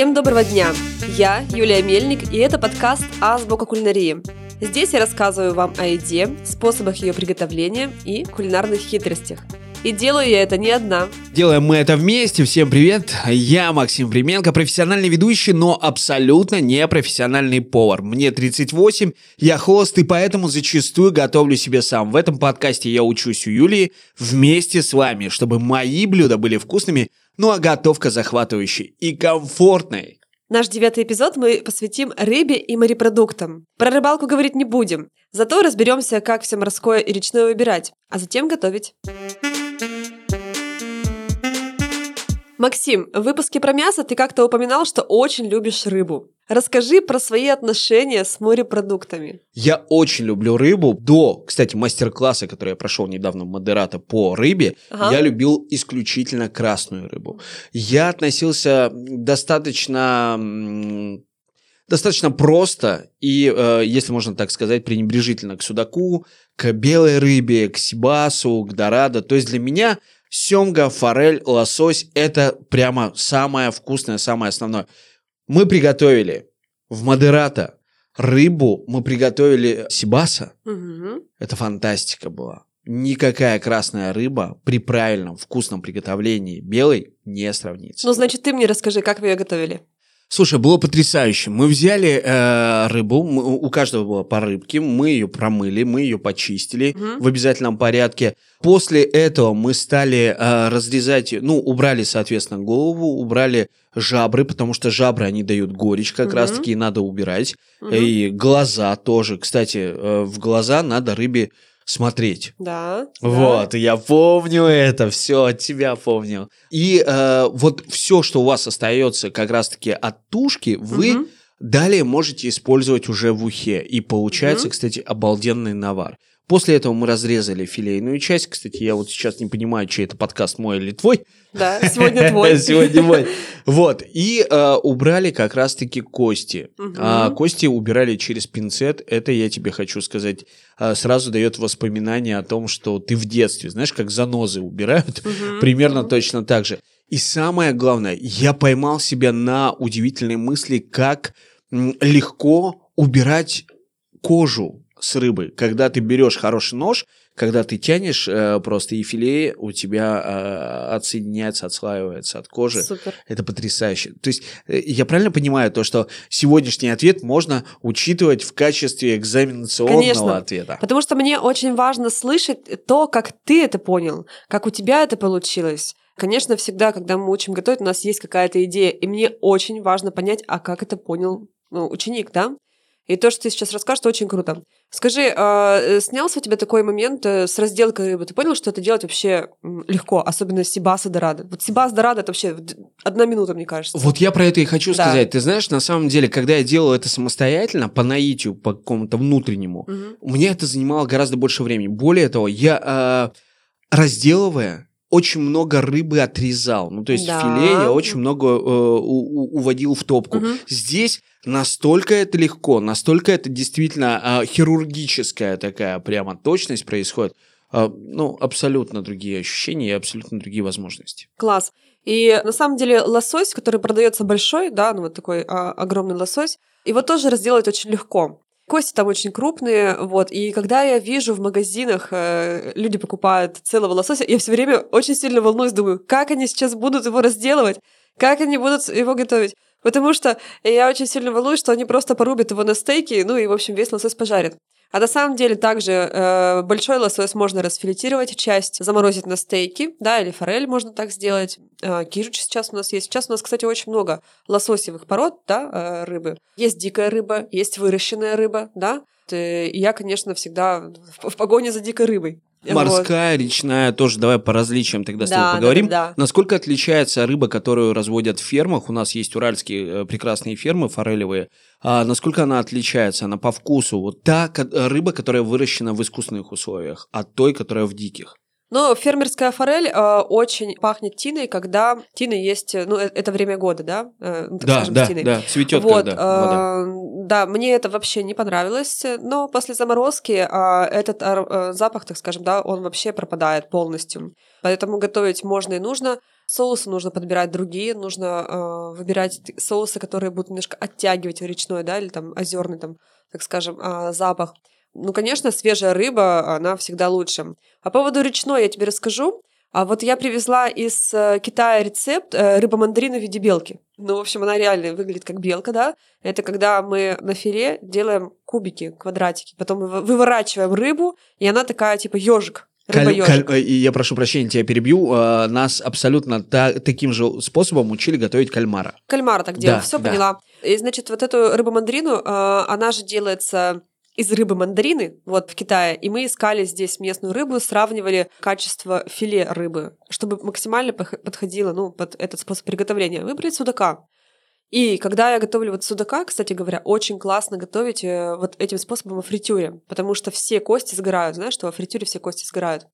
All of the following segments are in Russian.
Всем доброго дня! Я Юлия Мельник, и это подкаст «Азбука кулинарии». Здесь я рассказываю вам о еде, способах ее приготовления и кулинарных хитростях. И делаю я это не одна. Делаем мы это вместе. Всем привет. Я Максим Применко, профессиональный ведущий, но абсолютно не профессиональный повар. Мне 38, я хост, и поэтому зачастую готовлю себе сам. В этом подкасте я учусь у Юлии вместе с вами, чтобы мои блюда были вкусными, ну а готовка захватывающей и комфортной. Наш девятый эпизод мы посвятим рыбе и морепродуктам. Про рыбалку говорить не будем, зато разберемся, как все морское и речное выбирать, а затем готовить. Максим, в выпуске про мясо ты как-то упоминал, что очень любишь рыбу. Расскажи про свои отношения с морепродуктами. Я очень люблю рыбу. До, кстати, мастер-класса, который я прошел недавно в Модерата по рыбе, ага. я любил исключительно красную рыбу. Я относился достаточно достаточно просто и, э, если можно так сказать, пренебрежительно к судаку, к белой рыбе, к сибасу, к дорадо. То есть для меня Семга, форель, лосось – это прямо самое вкусное, самое основное. Мы приготовили в Модерата рыбу, мы приготовили сибаса. Угу. Это фантастика была. Никакая красная рыба при правильном вкусном приготовлении белой не сравнится. Ну, значит, ты мне расскажи, как вы ее готовили. Слушай, было потрясающе. Мы взяли э, рыбу, мы, у каждого было по рыбке, мы ее промыли, мы ее почистили угу. в обязательном порядке. После этого мы стали э, разрезать, ну, убрали, соответственно, голову, убрали жабры, потому что жабры, они дают горечь как угу. раз-таки, и надо убирать. Угу. И глаза тоже. Кстати, э, в глаза надо рыбе смотреть. Да. Вот, да. я помню это, все от тебя помню. И э, вот все, что у вас остается как раз-таки от тушки, вы угу. далее можете использовать уже в ухе. И получается, угу. кстати, обалденный навар. После этого мы разрезали филейную часть. Кстати, я вот сейчас не понимаю, чей это подкаст, мой или твой. Да, сегодня твой. Сегодня мой. Вот. И э, убрали как раз-таки кости. Угу. А, кости убирали через пинцет. Это, я тебе хочу сказать, э, сразу дает воспоминание о том, что ты в детстве, знаешь, как занозы убирают. Угу. Примерно угу. точно так же. И самое главное, я поймал себя на удивительной мысли, как легко убирать кожу с рыбы. Когда ты берешь хороший нож, когда ты тянешь э, просто и филе у тебя э, отсоединяется, отслаивается от кожи. Супер. Это потрясающе. То есть э, я правильно понимаю то, что сегодняшний ответ можно учитывать в качестве экзаменационного Конечно, ответа? Потому что мне очень важно слышать то, как ты это понял, как у тебя это получилось. Конечно, всегда, когда мы учим готовить, у нас есть какая-то идея, и мне очень важно понять, а как это понял ну, ученик, да? И то, что ты сейчас расскажешь, очень круто. Скажи, а, э, снялся у тебя такой момент э, с разделкой рыбы? Ты понял, что это делать вообще легко, особенно Сибаса Дорадо? Вот Сибас Дорадо это вообще одна минута, мне кажется. Вот я про это и хочу да. сказать. Ты знаешь, на самом деле, когда я делал это самостоятельно, по наитию, по какому-то внутреннему, угу. мне это занимало гораздо больше времени. Более того, я э, разделывая, очень много рыбы отрезал. Ну, то есть да. филе я очень много э, у, уводил в топку. Угу. Здесь настолько это легко, настолько это действительно э, хирургическая такая прямо точность происходит. Э, ну, абсолютно другие ощущения и абсолютно другие возможности. Класс. И на самом деле лосось, который продается большой, да, ну вот такой а, огромный лосось, его тоже разделать очень легко. Кости там очень крупные, вот. И когда я вижу в магазинах, э, люди покупают целого лосося, я все время очень сильно волнуюсь, думаю, как они сейчас будут его разделывать, как они будут его готовить. Потому что я очень сильно волнуюсь, что они просто порубят его на стейки, ну и, в общем, весь лосось пожарят. А на самом деле также э, большой лосось можно расфилетировать, часть заморозить на стейки, да, или форель можно так сделать. Э, кирюч сейчас у нас есть. Сейчас у нас, кстати, очень много лососевых пород, да, э, рыбы. Есть дикая рыба, есть выращенная рыба, да. И я, конечно, всегда в погоне за дикой рыбой. Морская, вот. речная тоже. Давай по различиям тогда с тобой поговорим. Да, да, да. Насколько отличается рыба, которую разводят в фермах? У нас есть уральские э, прекрасные фермы форелевые. А насколько она отличается? Она по вкусу. Вот та рыба, которая выращена в искусственных условиях, от той, которая в диких. Но фермерская форель э, очень пахнет тиной, когда тина есть, ну, э, это время года, да? Э, так да, скажем, да, тиной. да, цветет вот, когда э, Да, мне это вообще не понравилось, но после заморозки э, этот э, запах, так скажем, да, он вообще пропадает полностью. Поэтому готовить можно и нужно. Соусы нужно подбирать другие, нужно э, выбирать соусы, которые будут немножко оттягивать речной, да, или там озерный, там, так скажем, э, запах. Ну, конечно, свежая рыба, она всегда лучше. По поводу речной я тебе расскажу. А вот я привезла из э, Китая рецепт э, рыба-мандарина в виде белки. Ну, в общем, она реально выглядит как белка, да. Это когда мы на филе делаем кубики, квадратики, потом выворачиваем рыбу, и она такая типа ежик. Каль, каль, я прошу прощения, тебя перебью. Нас абсолютно та, таким же способом учили готовить кальмара. Кальмара так делал, да, все да. поняла. И, значит, вот эту рыбу-мандарину, она же делается из рыбы мандарины, вот в Китае, и мы искали здесь местную рыбу, сравнивали качество филе рыбы, чтобы максимально подходило, ну, под этот способ приготовления. Выбрали судака. И когда я готовлю вот судака, кстати говоря, очень классно готовить э, вот этим способом во фритюре, потому что все кости сгорают, знаешь, что во фритюре все кости сгорают.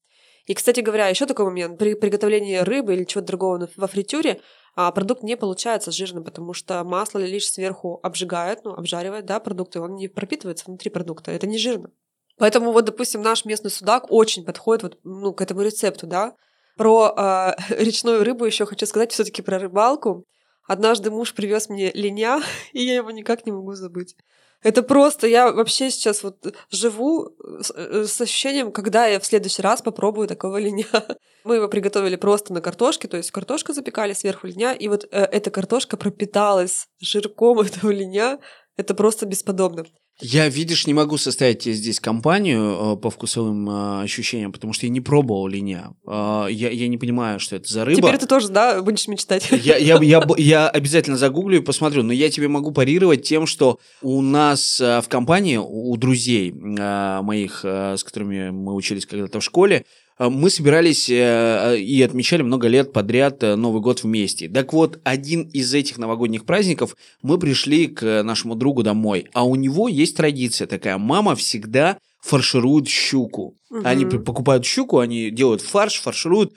И, кстати говоря, еще такой момент. При приготовлении рыбы или чего-то другого во фритюре а продукт не получается жирным, потому что масло лишь сверху обжигает, ну, обжаривает, да, продукты, он не пропитывается внутри продукта, это не жирно. Поэтому вот, допустим, наш местный судак очень подходит вот, ну, к этому рецепту, да. Про э, речную рыбу еще хочу сказать все-таки про рыбалку. Однажды муж привез мне линя, и я его никак не могу забыть. Это просто, я вообще сейчас вот живу с, э, с ощущением, когда я в следующий раз попробую такого линя. Мы его приготовили просто на картошке, то есть картошку запекали сверху линя, и вот э, эта картошка пропиталась жирком этого линя. Это просто бесподобно. Я, видишь, не могу составить тебе здесь компанию э, по вкусовым э, ощущениям, потому что я не пробовал линя. Э, я, я не понимаю, что это за рыба. Теперь ты тоже, да, будешь мечтать? Я, я, я, я обязательно загуглю и посмотрю, но я тебе могу парировать тем, что у нас э, в компании, у друзей э, моих, э, с которыми мы учились когда-то в школе, мы собирались э, и отмечали много лет подряд э, Новый год вместе. Так вот, один из этих новогодних праздников мы пришли к нашему другу домой, а у него есть традиция такая. Мама всегда фарширует щуку. Угу. Они покупают щуку, они делают фарш, фаршируют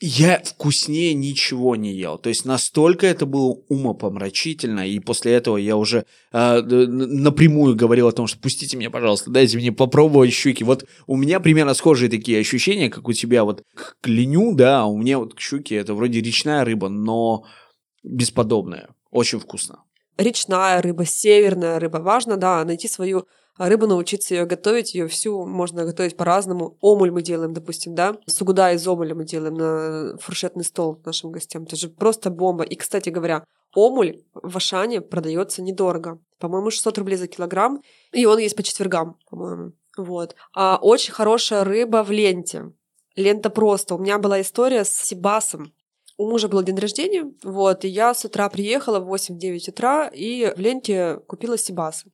я вкуснее ничего не ел. То есть настолько это было умопомрачительно, и после этого я уже э, напрямую говорил о том, что пустите меня, пожалуйста, дайте мне попробовать щуки. Вот у меня примерно схожие такие ощущения, как у тебя вот к леню, да, а у меня вот к щуке это вроде речная рыба, но бесподобная. Очень вкусно. Речная рыба, северная рыба. Важно, да, найти свою а рыбу научиться ее готовить, ее всю можно готовить по-разному. Омуль мы делаем, допустим, да, сугуда из омуля мы делаем на фуршетный стол нашим гостям. Это же просто бомба. И, кстати говоря, омуль в Ашане продается недорого. По-моему, 600 рублей за килограмм, и он есть по четвергам, по-моему. Вот. А очень хорошая рыба в ленте. Лента просто. У меня была история с Сибасом. У мужа был день рождения, вот, и я с утра приехала в 8-9 утра и в ленте купила Сибаса.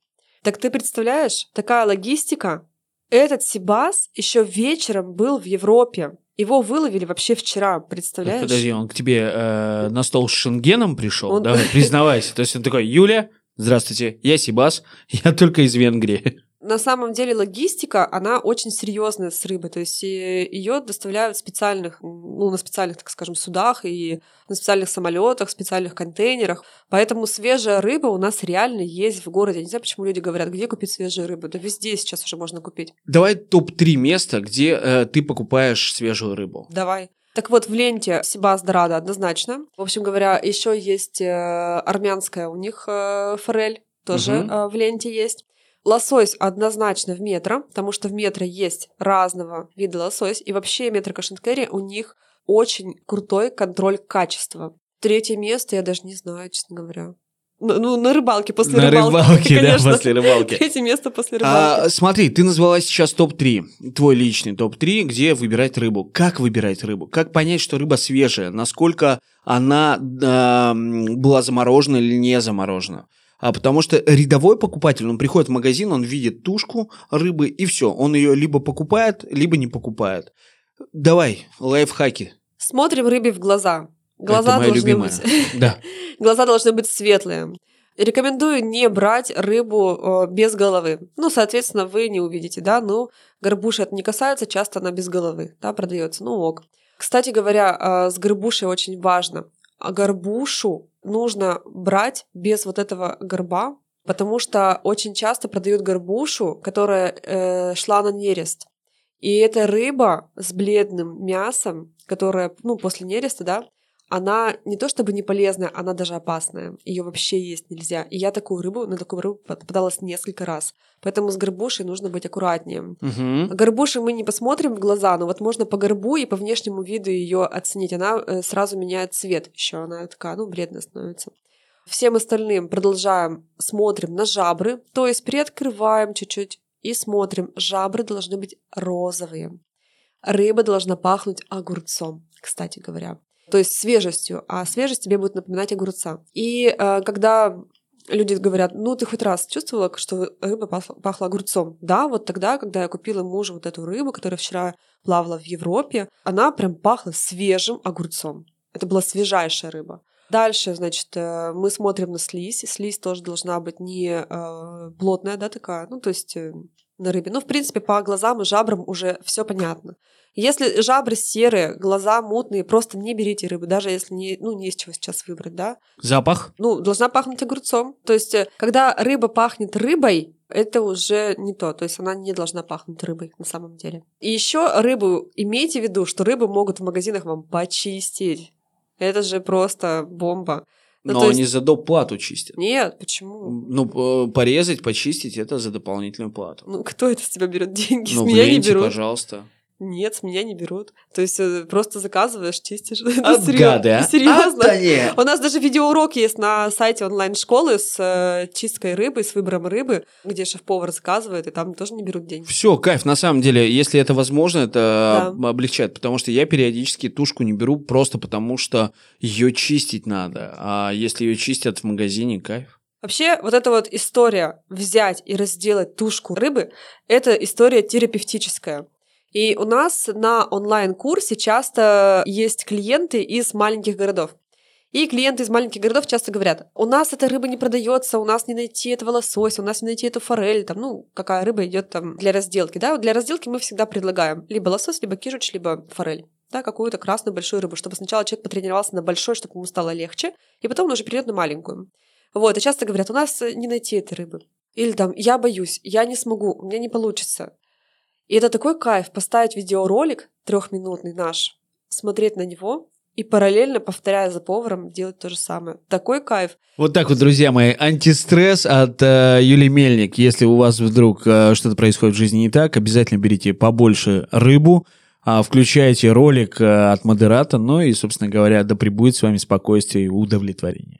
Так ты представляешь, такая логистика. Этот Сибас еще вечером был в Европе. Его выловили вообще вчера, представляешь? Подожди, он к тебе э, на стол с Шенгеном пришел? Он... Давай, признавайся. То есть он такой, Юля, здравствуйте, я Сибас, я только из Венгрии на самом деле логистика, она очень серьезная с рыбой, то есть э, ее доставляют специальных, ну, на специальных, так скажем, судах и на специальных самолетах, специальных контейнерах. Поэтому свежая рыба у нас реально есть в городе. Я не знаю, почему люди говорят, где купить свежую рыбу. Да везде сейчас уже можно купить. Давай топ-3 места, где э, ты покупаешь свежую рыбу. Давай. Так вот, в ленте Сибас Дорадо однозначно. В общем говоря, еще есть э, армянская у них э, форель, тоже угу. в ленте есть. Лосось однозначно в метро, потому что в метро есть разного вида лосось, и вообще метро Кашенкери у них очень крутой контроль качества. Третье место я даже не знаю, честно говоря. Ну, ну на рыбалке после на рыбалки. На рыбалке, конечно. да, после рыбалки. Третье место после рыбалки. А, смотри, ты назвала сейчас топ-3, твой личный топ-3, где выбирать рыбу. Как выбирать рыбу? Как понять, что рыба свежая? Насколько она э, была заморожена или не заморожена? А потому что рядовой покупатель, он приходит в магазин, он видит тушку рыбы и все. Он ее либо покупает, либо не покупает. Давай, лайфхаки. Смотрим рыбе в глаза. Глаза Это моя должны любимая. быть. Да. Глаза должны быть светлые. Рекомендую не брать рыбу э, без головы. Ну, соответственно, вы не увидите, да, ну, горбуши это не касается, часто она без головы, да, продается, ну ок. Кстати говоря, э, с горбушей очень важно. А горбушу нужно брать без вот этого горба, потому что очень часто продают горбушу, которая э, шла на нерест. И эта рыба с бледным мясом, которая, ну, после нереста, да, она не то чтобы не полезная, она даже опасная. Ее вообще есть нельзя. И я такую рыбу, на такую рыбу попадалась несколько раз. Поэтому с горбушей нужно быть аккуратнее. Угу. Горбуши мы не посмотрим в глаза, но вот можно по горбу и по внешнему виду ее оценить. Она э, сразу меняет цвет еще. Она такая, ну, вредная становится. Всем остальным продолжаем, смотрим на жабры, то есть приоткрываем чуть-чуть и смотрим. Жабры должны быть розовые. Рыба должна пахнуть огурцом, кстати говоря то есть свежестью, а свежесть тебе будет напоминать огурца. И э, когда люди говорят, ну ты хоть раз чувствовала, что рыба пахла, пахла огурцом? Да, вот тогда, когда я купила мужу вот эту рыбу, которая вчера плавала в Европе, она прям пахла свежим огурцом. Это была свежайшая рыба. Дальше, значит, э, мы смотрим на слизь. Слизь тоже должна быть не э, плотная, да, такая, ну, то есть э, на рыбе. Ну, в принципе, по глазам и жабрам уже все понятно. Если жабры серые, глаза мутные, просто не берите рыбу, даже если не, ну, не из чего сейчас выбрать, да. Запах? Ну, должна пахнуть огурцом. То есть, э, когда рыба пахнет рыбой, это уже не то. То есть она не должна пахнуть рыбой на самом деле. И еще рыбу, имейте в виду, что рыбу могут в магазинах вам почистить. Это же просто бомба. Ну, Но есть... они за доп. плату чистят. Нет, почему? Ну, порезать, почистить это за дополнительную плату. Ну, кто это с тебя берет деньги? Ну, с меня не берут. пожалуйста. Нет, с меня не берут. То есть э, просто заказываешь, чистишь. От гады, а? Серьезно. А, У нас даже видеоурок есть на сайте онлайн-школы с э, чисткой рыбы, с выбором рыбы, где шеф-повар заказывает, и там тоже не берут деньги. Все, кайф. На самом деле, если это возможно, это да. облегчает, потому что я периодически тушку не беру просто потому, что ее чистить надо. А если ее чистят в магазине, кайф. Вообще, вот эта вот история взять и разделать тушку рыбы, это история терапевтическая. И у нас на онлайн-курсе часто есть клиенты из маленьких городов. И клиенты из маленьких городов часто говорят, у нас эта рыба не продается, у нас не найти этого лосося, у нас не найти эту форель, там, ну, какая рыба идет там для разделки, да, для разделки мы всегда предлагаем либо лосось, либо кижуч, либо форель, да, какую-то красную большую рыбу, чтобы сначала человек потренировался на большой, чтобы ему стало легче, и потом он уже перейдет на маленькую. Вот, и часто говорят, у нас не найти этой рыбы. Или там, я боюсь, я не смогу, у меня не получится. И это такой кайф поставить видеоролик трехминутный наш, смотреть на него и параллельно, повторяя за поваром, делать то же самое. Такой кайф. Вот так вот, друзья мои, антистресс от э, Юлии Мельник. Если у вас вдруг э, что-то происходит в жизни не так, обязательно берите побольше рыбу, э, включайте ролик э, от модерата, ну и, собственно говоря, да пребудет с вами спокойствие и удовлетворение.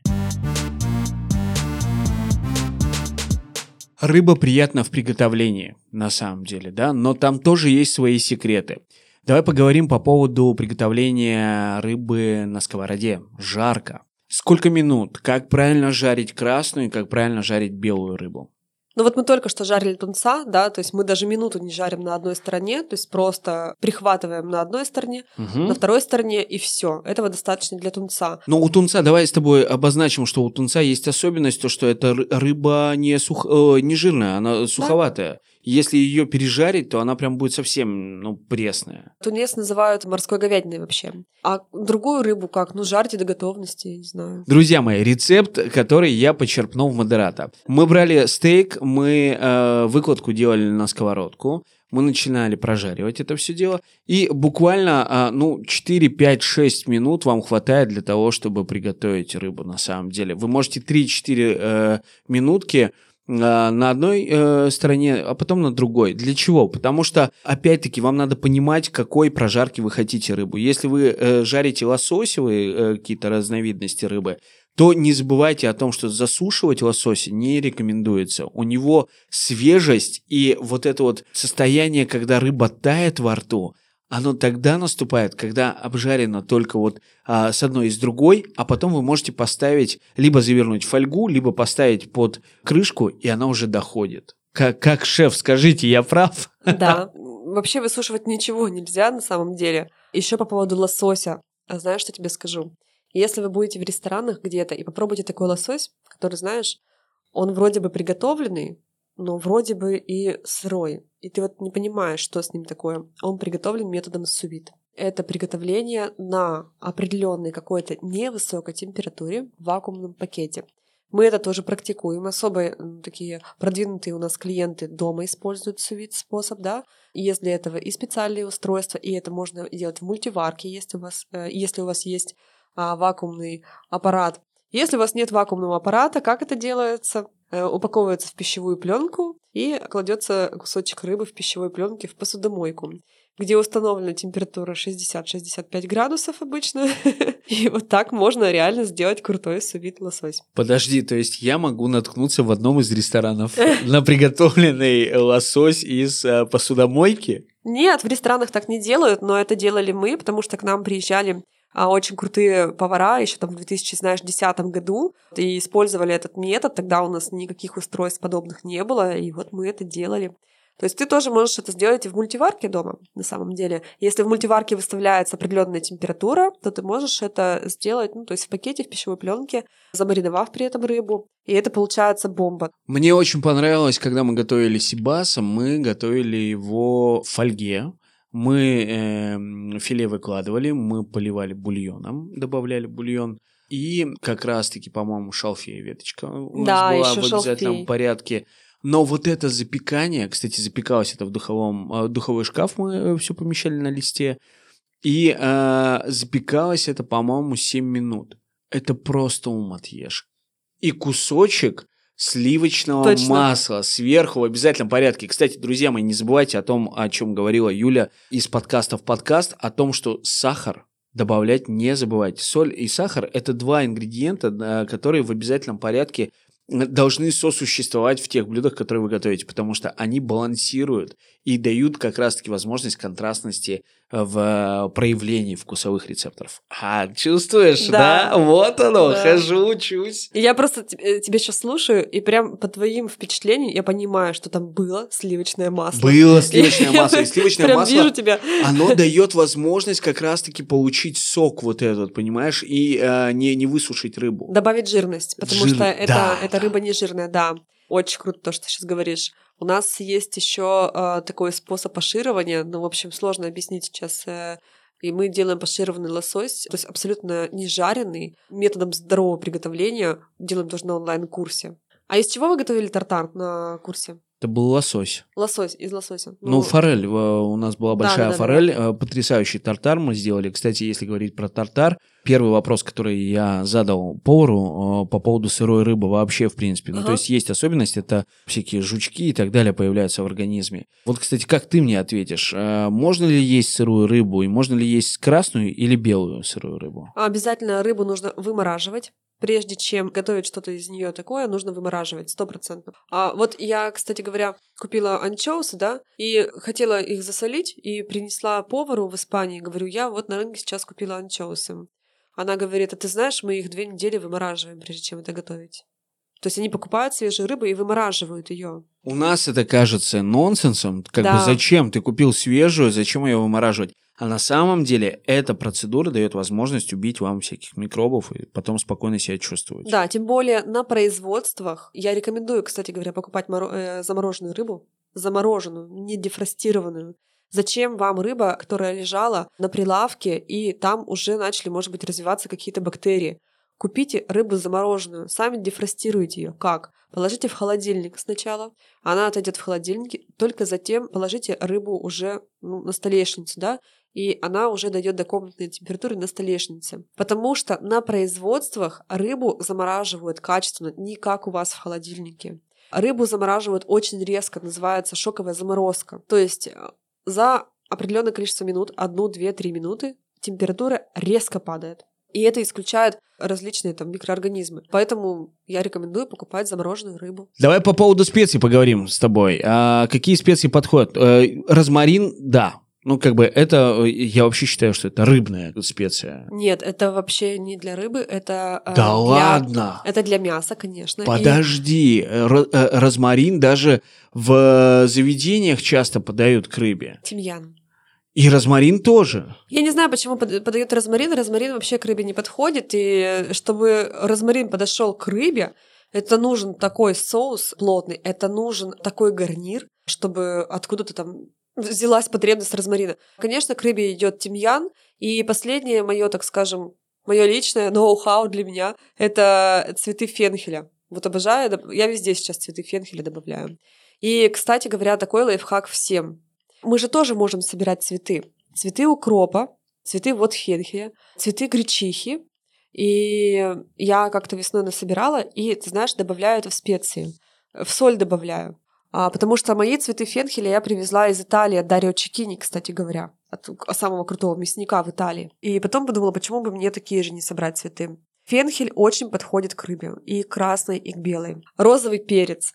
Рыба приятна в приготовлении, на самом деле, да, но там тоже есть свои секреты. Давай поговорим по поводу приготовления рыбы на сковороде. Жарко. Сколько минут? Как правильно жарить красную и как правильно жарить белую рыбу? Ну вот мы только что жарили тунца, да, то есть мы даже минуту не жарим на одной стороне, то есть просто прихватываем на одной стороне, угу. на второй стороне и все. Этого достаточно для тунца. Но у тунца, давай с тобой обозначим, что у тунца есть особенность, то что это рыба не, сух... э, не жирная, она суховатая. Да? Если ее пережарить, то она прям будет совсем, ну, пресная. Тунец называют морской говядиной вообще. А другую рыбу как? Ну, жарьте до готовности, я не знаю. Друзья мои, рецепт, который я почерпнул в модерата. Мы брали стейк, мы э, выкладку делали на сковородку, мы начинали прожаривать это все дело, и буквально, а, ну, 4, 5, 6 минут вам хватает для того, чтобы приготовить рыбу на самом деле. Вы можете 3-4 э, минутки на одной э, стороне, а потом на другой. Для чего? Потому что, опять-таки, вам надо понимать, какой прожарки вы хотите рыбу. Если вы э, жарите лососевые э, какие-то разновидности рыбы, то не забывайте о том, что засушивать лосося не рекомендуется. У него свежесть и вот это вот состояние, когда рыба тает во рту – оно тогда наступает, когда обжарено только вот а, с одной и с другой, а потом вы можете поставить, либо завернуть фольгу, либо поставить под крышку, и она уже доходит. Как, как шеф, скажите, я прав? Да, вообще высушивать ничего нельзя на самом деле. Еще по поводу лосося. А знаешь, что тебе скажу? Если вы будете в ресторанах где-то и попробуйте такой лосось, который, знаешь, он вроде бы приготовленный, но вроде бы и сырой. И ты вот не понимаешь, что с ним такое. Он приготовлен методом сувит. Это приготовление на определенной какой-то невысокой температуре в вакуумном пакете. Мы это тоже практикуем. Особо такие продвинутые у нас клиенты дома используют сувит способ, да. Есть для этого и специальные устройства, и это можно делать в мультиварке, если у вас, э, если у вас есть а, вакуумный аппарат. Если у вас нет вакуумного аппарата, как это делается? Э, упаковывается в пищевую пленку и кладется кусочек рыбы в пищевой пленке в посудомойку где установлена температура 60-65 градусов обычно. И вот так можно реально сделать крутой сувид лосось. Подожди, то есть я могу наткнуться в одном из ресторанов на приготовленный лосось из э, посудомойки? Нет, в ресторанах так не делают, но это делали мы, потому что к нам приезжали очень крутые повара еще там в 2010 году и использовали этот метод. Тогда у нас никаких устройств подобных не было, и вот мы это делали. То есть ты тоже можешь это сделать и в мультиварке дома, на самом деле. Если в мультиварке выставляется определенная температура, то ты можешь это сделать, ну, то есть в пакете, в пищевой пленке, замариновав при этом рыбу. И это получается бомба. Мне очень понравилось, когда мы готовили сибаса, мы готовили его в фольге. Мы э, филе выкладывали, мы поливали бульоном, добавляли бульон. И как раз-таки, по-моему, шалфея веточка у да, нас была в обязательном шалфей. порядке. Но вот это запекание, кстати, запекалось это в духовом, э, духовой шкаф мы э, все помещали на листе, и э, запекалось это, по-моему, 7 минут. Это просто ум отъешь. И кусочек сливочного Точно. масла сверху в обязательном порядке. Кстати, друзья мои, не забывайте о том, о чем говорила Юля из подкаста в подкаст, о том, что сахар добавлять не забывайте. Соль и сахар – это два ингредиента, которые в обязательном порядке должны сосуществовать в тех блюдах, которые вы готовите, потому что они балансируют и дают как раз-таки возможность контрастности в проявлении вкусовых рецепторов. А, чувствуешь, да? Да. Вот оно, Да. хожу, учусь. И я просто э, тебя сейчас слушаю, и прям по твоим впечатлениям я понимаю, что там было сливочное масло. Было сливочное масло, и сливочное масло, вижу тебя. оно дает возможность как раз-таки получить сок вот этот, понимаешь, и э, не, не высушить рыбу. Добавить жирность, потому Жир- что это, да, это рыба не жирная, да. Очень круто то, что ты сейчас говоришь. У нас есть еще э, такой способ паширования, ну, в общем, сложно объяснить сейчас. э, и мы делаем пашированный лосось, то есть абсолютно не жареный, методом здорового приготовления. Делаем тоже на онлайн-курсе. А из чего вы готовили тартар на курсе? Это был лосось. Лосось, из лосося. Ну, форель. э, У нас была большая да-да-да. форель. э, Потрясающий тартар мы сделали. Кстати, если говорить про тартар, первый вопрос, который я задал повару э, по поводу сырой рыбы вообще, в принципе. Ну, то Ага. есть есть особенность, это всякие жучки и так далее появляются в организме. Вот, кстати, как ты мне ответишь? э, Можно ли есть сырую рыбу и можно ли есть красную или белую сырую рыбу? Обязательно рыбу нужно вымораживать. Прежде чем готовить что-то из нее такое, нужно вымораживать стопроцентно. А вот я, кстати говоря, купила анчоусы, да, и хотела их засолить, и принесла повару в Испании. Говорю, я вот на рынке сейчас купила анчоусы. Она говорит, а ты знаешь, мы их две недели вымораживаем, прежде чем это готовить. То есть они покупают свежую рыбу и вымораживают ее. У нас это кажется нонсенсом. Как бы Да. зачем? Ты купил свежую, зачем ее вымораживать? А на самом деле эта процедура дает возможность убить вам всяких микробов и потом спокойно себя чувствовать. Да, тем более на производствах. Я рекомендую, кстати говоря, покупать моро- э, замороженную рыбу, замороженную, не дефростированную. Зачем вам рыба, которая лежала на прилавке, и там уже начали, может быть, развиваться какие-то бактерии? Купите рыбу замороженную, сами дефростируйте ее. Как? Положите в холодильник сначала, она отойдет в холодильник, только затем положите рыбу уже ну, на столешницу, да, и она уже дойдет до комнатной температуры на столешнице. Потому что на производствах рыбу замораживают качественно, не как у вас в холодильнике. Рыбу замораживают очень резко, называется шоковая заморозка. То есть э, за определенное количество минут, одну, две, три минуты, температура резко падает. И это исключает различные там микроорганизмы. Поэтому я рекомендую покупать замороженную рыбу. Давай по поводу специй поговорим с тобой. А какие специи подходят? Э, Розмарин, да. Ну, как бы это, э, я вообще считаю, что это рыбная специя. Нет, это вообще не для рыбы, это э, Да для- ладно? Это для мяса, конечно. И- Подожди, ро- э, розмарин даже в заведениях часто подают к рыбе. Тимьян. И розмарин тоже. Я не знаю, почему под- подают розмарин. Розмарин вообще к рыбе не подходит. И чтобы розмарин подошел к рыбе, это нужен такой соус плотный, это нужен такой гарнир, чтобы откуда-то там взялась потребность розмарина. Конечно, к рыбе идет тимьян. И последнее мое, так скажем, мое личное ноу-хау для меня — это цветы фенхеля. Вот обожаю, я везде сейчас цветы фенхеля добавляю. И, кстати говоря, такой лайфхак всем. Мы же тоже можем собирать цветы. Цветы укропа, цветы вот фенхеля, цветы гречихи И я как-то весной насобирала, и, ты знаешь, добавляю это в специи. В соль добавляю. А, потому что мои цветы фенхеля я привезла из Италии от Дарио Чекини, кстати говоря, от самого крутого мясника в Италии. И потом подумала, почему бы мне такие же не собрать цветы. Фенхель очень подходит к рыбе, и к красной, и к белой. Розовый перец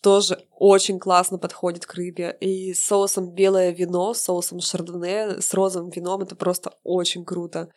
тоже очень классно подходит к рыбе. И с соусом белое вино, с соусом шардоне, с розовым вином это просто очень круто.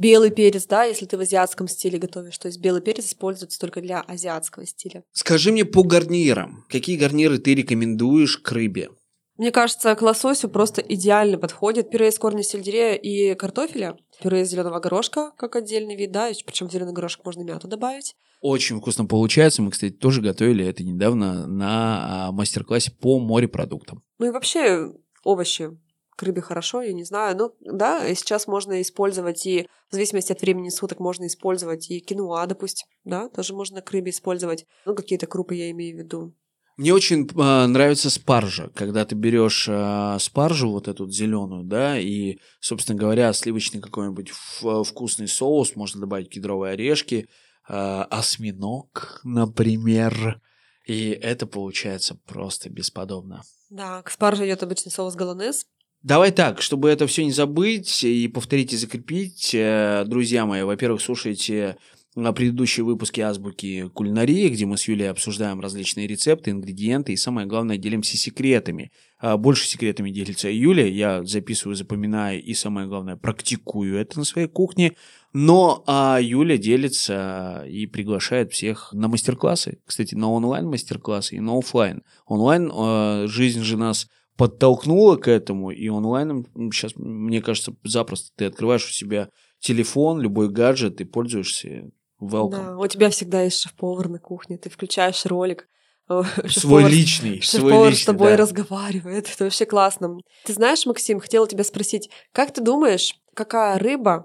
Белый перец, да, если ты в азиатском стиле готовишь, то есть белый перец используется только для азиатского стиля. Скажи мне по гарнирам. Какие гарниры ты рекомендуешь к рыбе? Мне кажется, к лососю просто идеально подходит пюре из корня сельдерея и картофеля, пюре из зеленого горошка, как отдельный вид, да, причем зеленый горошек можно мяту добавить. Очень вкусно получается. Мы, кстати, тоже готовили это недавно на а, мастер-классе по морепродуктам. Ну и вообще овощи к рыбе хорошо, я не знаю. Ну, да, сейчас можно использовать и в зависимости от времени суток можно использовать и киноа, допустим, да, тоже можно к рыбе использовать. Ну, какие-то крупы я имею в виду. Мне очень э, нравится спаржа, когда ты берешь э, спаржу вот эту зеленую, да, и, собственно говоря, сливочный какой-нибудь вкусный соус, можно добавить кедровые орешки, э, осьминог, например, и это получается просто бесподобно. Да, к спарже идет обычный соус голонез, Давай так, чтобы это все не забыть и повторить и закрепить, э, друзья мои, во-первых, слушайте предыдущие выпуски азбуки кулинарии, где мы с Юлей обсуждаем различные рецепты, ингредиенты и, самое главное, делимся секретами. А больше секретами делится Юля, я записываю, запоминаю и, самое главное, практикую это на своей кухне. Но а Юля делится и приглашает всех на мастер-классы. Кстати, на онлайн-мастер-классы и на офлайн. Онлайн э, жизнь же нас подтолкнуло к этому, и онлайном сейчас, мне кажется, запросто ты открываешь у себя телефон, любой гаджет, и пользуешься welcome. Да, у тебя всегда есть шеф-повар на кухне, ты включаешь ролик, свой личный, личный, с тобой да. разговаривает. Это вообще классно. Ты знаешь, Максим, хотела тебя спросить, как ты думаешь, какая рыба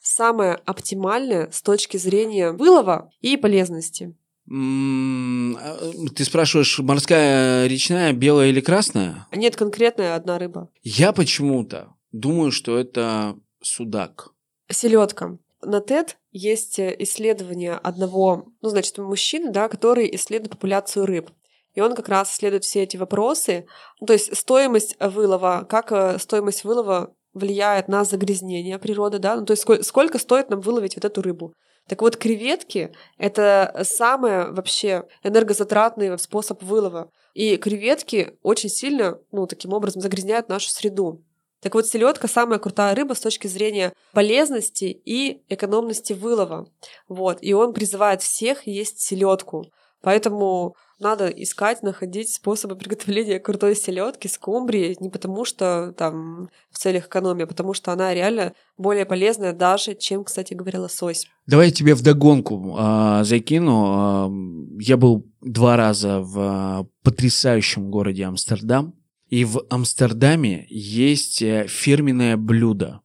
самая оптимальная с точки зрения вылова и полезности? А, ты спрашиваешь, морская, речная, белая или красная? Нет, конкретная одна рыба. Я почему-то думаю, что это судак. Селедка. На TED есть исследование одного, ну, значит, мужчины, да, который исследует популяцию рыб. И он как раз исследует все эти вопросы. Ну, то есть стоимость вылова, как э, стоимость вылова влияет на загрязнение природы, да, ну, то есть сколько, сколько стоит нам выловить вот эту рыбу. Так вот, креветки — это самый вообще энергозатратный способ вылова. И креветки очень сильно, ну, таким образом загрязняют нашу среду. Так вот, селедка самая крутая рыба с точки зрения полезности и экономности вылова. Вот. И он призывает всех есть селедку. Поэтому надо искать, находить способы приготовления крутой селедки, скумбрии, не потому что там в целях экономии, а потому что она реально более полезная даже, чем, кстати говоря, лосось. Давай я тебе вдогонку э, закину. Э, я был два раза в э, потрясающем городе Амстердам, и в Амстердаме есть э, фирменное блюдо,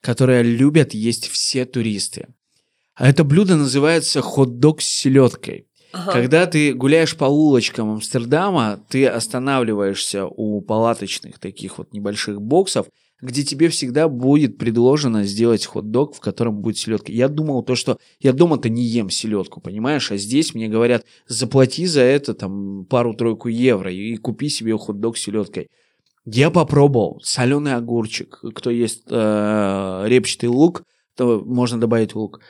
которое любят есть все туристы. А это блюдо называется хот-дог с селедкой. Ага. Когда ты гуляешь по улочкам Амстердама, ты останавливаешься у палаточных таких вот небольших боксов, где тебе всегда будет предложено сделать хот-дог, в котором будет селедка. Я думал то, что я дома-то не ем селедку, понимаешь, а здесь мне говорят, заплати за это там пару-тройку евро и купи себе хот-дог с селедкой. Я попробовал соленый огурчик, кто есть э, репчатый лук, то можно добавить лук.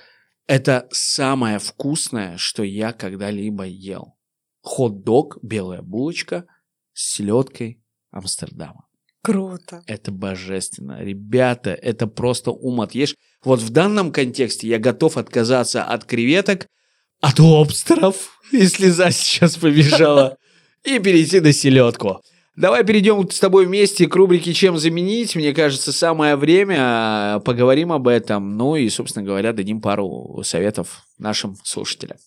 Это самое вкусное, что я когда-либо ел. Хот-дог, белая булочка с селедкой Амстердама. Круто. Это божественно. Ребята, это просто ум отъешь. Вот в данном контексте я готов отказаться от креветок, от лобстеров, и слеза сейчас побежала, и перейти на селедку. Давай перейдем с тобой вместе к рубрике «Чем заменить?». Мне кажется, самое время а, поговорим об этом. Ну и, собственно говоря, дадим пару советов нашим слушателям.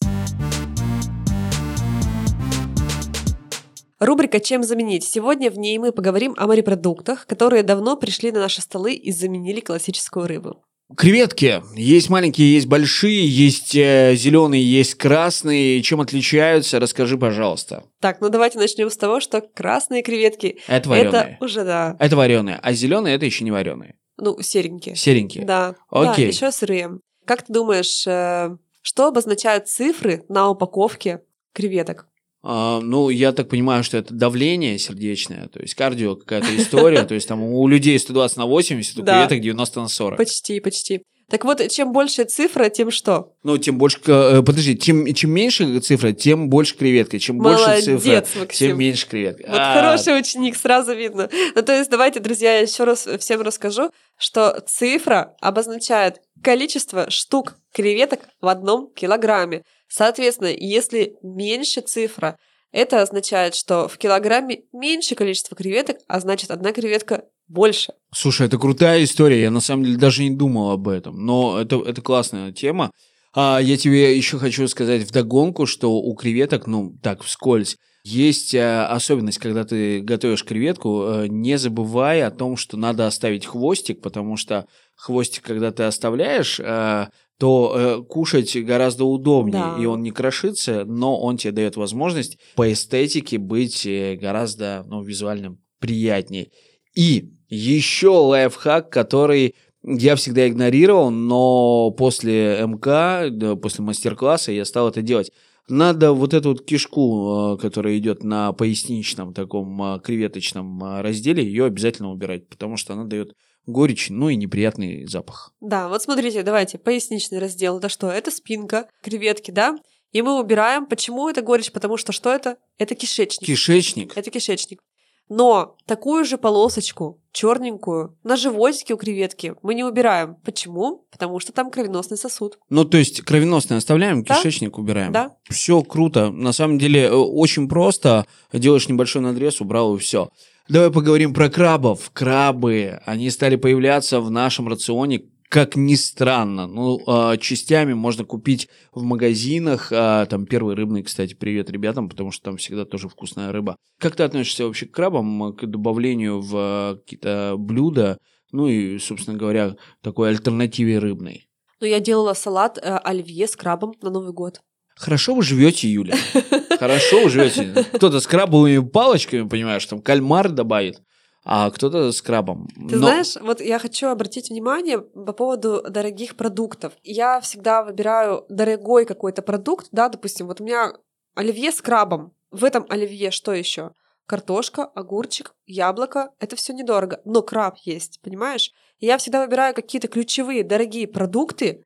Рубрика «Чем заменить?». Сегодня в ней мы поговорим о морепродуктах, которые давно пришли на наши столы и заменили классическую рыбу. Креветки. Есть маленькие, есть большие, есть э, зеленые, есть красные. Чем отличаются, расскажи, пожалуйста. Так, ну давайте начнем с того, что красные креветки. Это вареные. Это уже да. Это вареные, а зеленые это еще не вареные. Ну, серенькие. Серенькие. Да. Окей. Да, еще сырые. Как ты думаешь, э, что обозначают цифры на упаковке креветок? А, ну, я так понимаю, что это давление сердечное, то есть кардио какая-то история, то есть там у людей 120 на 80, у креветок 90 на 40. Почти, почти. Так вот, чем больше цифра, тем что? Ну, тем больше... Э, подожди, чем, чем меньше цифра, тем больше креветка. Чем Молодец, больше цифра, Максим. тем меньше креветка. Вот а хороший ученик, сразу видно. Ну, то есть, давайте, друзья, я еще раз всем расскажу, что цифра обозначает количество штук креветок в одном килограмме. Соответственно, если меньше цифра, это означает, что в килограмме меньше количество креветок, а значит, одна креветка больше. Слушай, это крутая история. Я на самом деле даже не думал об этом. Но это, это классная тема. А я тебе еще хочу сказать вдогонку, что у креветок, ну, так, вскользь, есть а, особенность, когда ты готовишь креветку, а, не забывай о том, что надо оставить хвостик, потому что хвостик, когда ты оставляешь, а, то э, кушать гораздо удобнее, да. и он не крошится, но он тебе дает возможность по эстетике быть э, гораздо ну, визуально приятнее. И еще лайфхак, который я всегда игнорировал, но после МК, после мастер-класса я стал это делать. Надо вот эту вот кишку, э, которая идет на поясничном таком э, креветочном разделе, ее обязательно убирать, потому что она дает горечь, ну и неприятный запах. Да, вот смотрите, давайте, поясничный раздел, это что? Это спинка, креветки, да? И мы убираем. Почему это горечь? Потому что что это? Это кишечник. Кишечник. Это кишечник. Но такую же полосочку, черненькую, на животике у креветки мы не убираем. Почему? Потому что там кровеносный сосуд. Ну, то есть кровеносный оставляем, да? кишечник убираем. Да. Все круто. На самом деле э, очень просто. Делаешь небольшой надрез, убрал и все. Давай поговорим про крабов. Крабы, они стали появляться в нашем рационе как ни странно, ну, э, частями можно купить в магазинах. Э, там первый рыбный, кстати, привет ребятам, потому что там всегда тоже вкусная рыба. Как ты относишься вообще к крабам, к добавлению в э, какие-то блюда, ну и, собственно говоря, такой альтернативе рыбной? Ну, я делала салат э, оливье с крабом на Новый год. Хорошо вы живете, Юля. Хорошо живете. Кто-то с крабовыми палочками, понимаешь, там кальмар добавит а кто-то с крабом. Ты Но... знаешь, вот я хочу обратить внимание по поводу дорогих продуктов. Я всегда выбираю дорогой какой-то продукт, да, допустим, вот у меня оливье с крабом. В этом оливье что еще? Картошка, огурчик, яблоко. Это все недорого. Но краб есть, понимаешь? И я всегда выбираю какие-то ключевые дорогие продукты,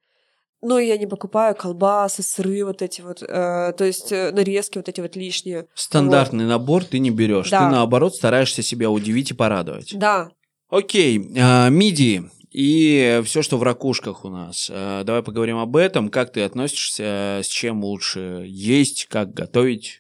ну, я не покупаю колбасы, сыры вот эти вот, э, то есть э, нарезки вот эти вот лишние. Стандартный вот. набор ты не берешь. Да. Ты наоборот стараешься себя удивить и порадовать. Да. Окей, э, мидии и все, что в ракушках у нас. Э, давай поговорим об этом. Как ты относишься, с чем лучше есть, как готовить?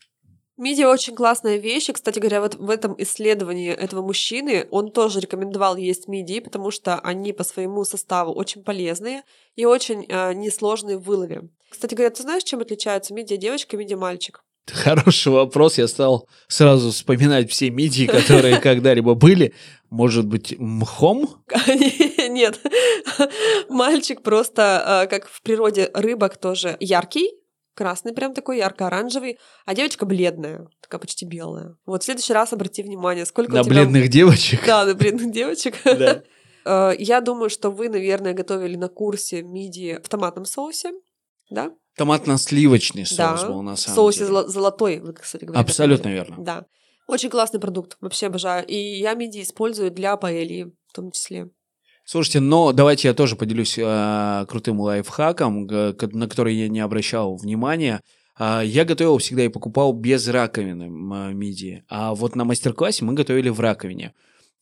Миди очень классная вещь. И, кстати говоря, вот в этом исследовании этого мужчины он тоже рекомендовал есть мидии, потому что они по своему составу очень полезные и очень э, несложные в вылове. Кстати говоря, ты знаешь, чем отличаются мидия девочка и мидия мальчик? Хороший вопрос. Я стал сразу вспоминать все мидии, которые когда-либо были. Может быть, мхом? Нет. Мальчик просто, э, как в природе рыбок, тоже яркий, красный, прям такой ярко-оранжевый, а девочка бледная, такая почти белая. Вот в следующий раз обрати внимание, сколько на у тебя... бледных девочек. Да, на бледных девочек. Да. Э, я думаю, что вы, наверное, готовили на курсе мидии в томатном соусе, да? Томатно-сливочный соус да. был, на самом соусе деле. Золо- золотой, вы, кстати говоря. Абсолютно верно. Да. Очень классный продукт, вообще обожаю. И я мидии использую для паэльи в том числе. Слушайте, но давайте я тоже поделюсь э, крутым лайфхаком, на который я не обращал внимания. Э, я готовил всегда и покупал без раковины э, мидии. А вот на мастер-классе мы готовили в раковине.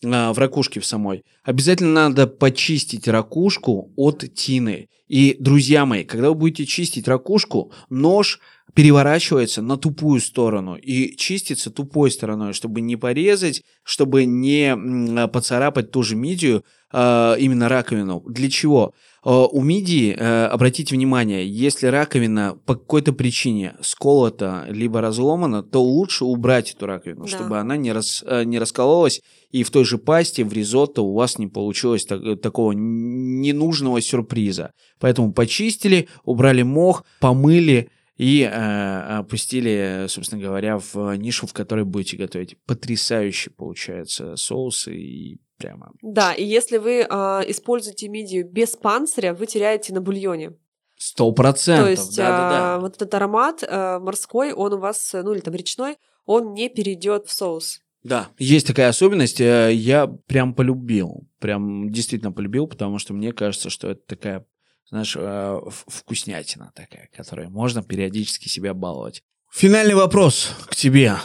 Э, в ракушке в самой. Обязательно надо почистить ракушку от тины. И, друзья мои, когда вы будете чистить ракушку, нож переворачивается на тупую сторону и чистится тупой стороной, чтобы не порезать, чтобы не поцарапать ту же мидию, э, именно раковину. Для чего? Э, у мидии, э, обратите внимание, если раковина по какой-то причине сколота либо разломана, то лучше убрать эту раковину, да. чтобы она не, рас, не раскололась, и в той же пасте, в ризотто у вас не получилось так, такого ненужного сюрприза. Поэтому почистили, убрали мох, помыли, и э, опустили, собственно говоря, в нишу, в которой будете готовить. Потрясающе получается соусы и прямо. Да, и если вы э, используете мидию без панциря, вы теряете на бульоне. Сто процентов. То есть да, да, да. А, вот этот аромат а, морской, он у вас, ну или там речной, он не перейдет в соус. Да, есть такая особенность. Э, я прям полюбил, прям действительно полюбил, потому что мне кажется, что это такая, знаешь, э, вкуснятина такая, которой можно периодически себя баловать. Финальный вопрос к тебе,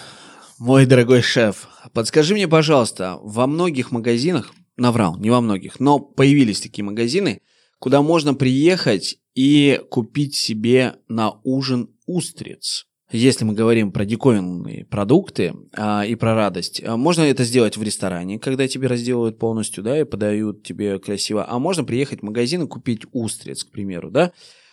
мой дорогой шеф. Подскажи мне, пожалуйста, во многих магазинах, наврал, не во многих, но появились такие магазины, куда можно приехать и купить себе на ужин устриц. Если мы говорим про диковинные продукты а, и про радость, а, можно это сделать в ресторане, когда тебе разделывают полностью, да, и подают тебе красиво. А можно приехать в магазин и купить устриц, к примеру, да.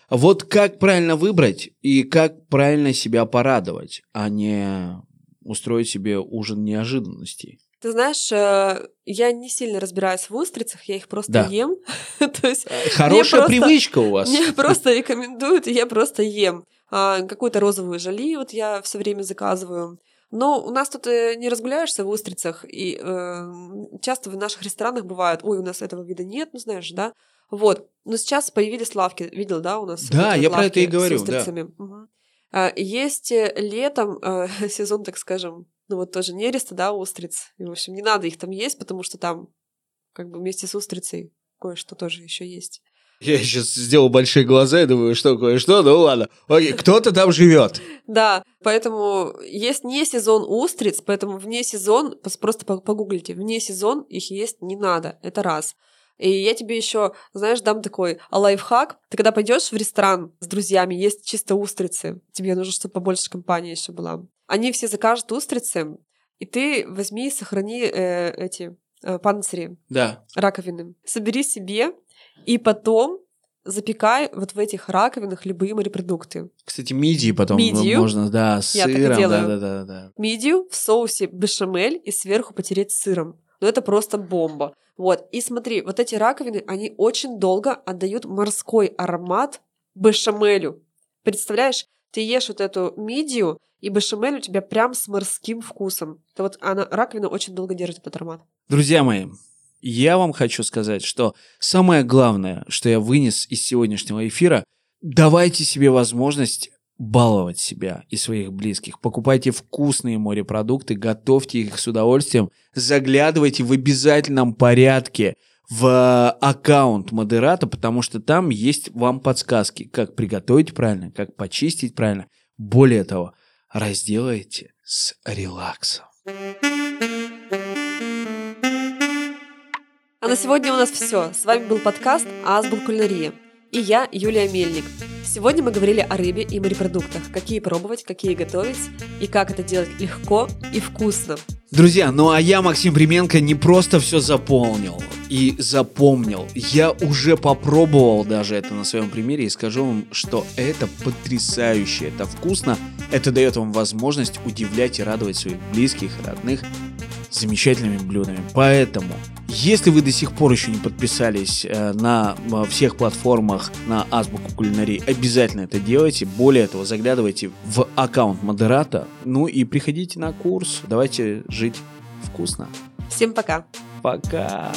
Вот как правильно выбрать и как правильно себя порадовать, а не устроить себе ужин неожиданностей. Ты знаешь, э, я не сильно разбираюсь в устрицах, я их просто да. ем. То есть э, Хорошая просто, привычка у вас. Мне просто рекомендуют, и я просто ем. А, какую-то розовую жали вот я все время заказываю. Но у нас тут э, не разгуляешься в устрицах, и э, часто в наших ресторанах бывает, ой, у нас этого вида нет, ну знаешь, да. Вот. Но сейчас появились лавки, видел, да, у нас? Да, я про это и говорю, да. Угу. Есть летом э, сезон, так скажем, ну вот тоже нереста, да, устриц. И, в общем, не надо их там есть, потому что там как бы вместе с устрицей кое-что тоже еще есть. Я сейчас сделал большие глаза и думаю, что кое-что, ну ладно. Окей, кто-то там живет. Да, поэтому есть не сезон устриц, поэтому вне сезон, просто погуглите, вне сезон их есть не надо, это раз. И я тебе еще, знаешь, дам такой лайфхак. Ты когда пойдешь в ресторан с друзьями, есть чисто устрицы, тебе нужно, чтобы побольше компании еще была. Они все закажут устрицы, и ты возьми и сохрани э, эти э, панцири да. раковины. Собери себе, и потом запекай вот в этих раковинах любые морепродукты. Кстати, мидии потом Мидию. можно, да, с Я сыром. Так и делаю. Да, да, да, да. Мидию в соусе бешамель и сверху потереть сыром. Ну, это просто бомба. Вот. И смотри, вот эти раковины, они очень долго отдают морской аромат бешамелю. Представляешь, ты ешь вот эту мидию, и бешамель у тебя прям с морским вкусом. Это вот она, раковина очень долго держит этот аромат. Друзья мои, я вам хочу сказать, что самое главное, что я вынес из сегодняшнего эфира, давайте себе возможность баловать себя и своих близких. Покупайте вкусные морепродукты, готовьте их с удовольствием, заглядывайте в обязательном порядке в аккаунт модерата, потому что там есть вам подсказки, как приготовить правильно, как почистить правильно. Более того, разделайте с релаксом. А на сегодня у нас все. С вами был подкаст «Азбук кулинария» и я, Юлия Мельник. Сегодня мы говорили о рыбе и морепродуктах, какие пробовать, какие готовить и как это делать легко и вкусно. Друзья, ну а я, Максим Применко, не просто все заполнил и запомнил. Я уже попробовал даже это на своем примере и скажу вам, что это потрясающе, это вкусно, это дает вам возможность удивлять и радовать своих близких, родных замечательными блюдами. Поэтому, если вы до сих пор еще не подписались э, на всех платформах на Азбуку Кулинарии, обязательно это делайте. Более того, заглядывайте в аккаунт модерата, ну и приходите на курс. Давайте жить вкусно. Всем пока. Пока.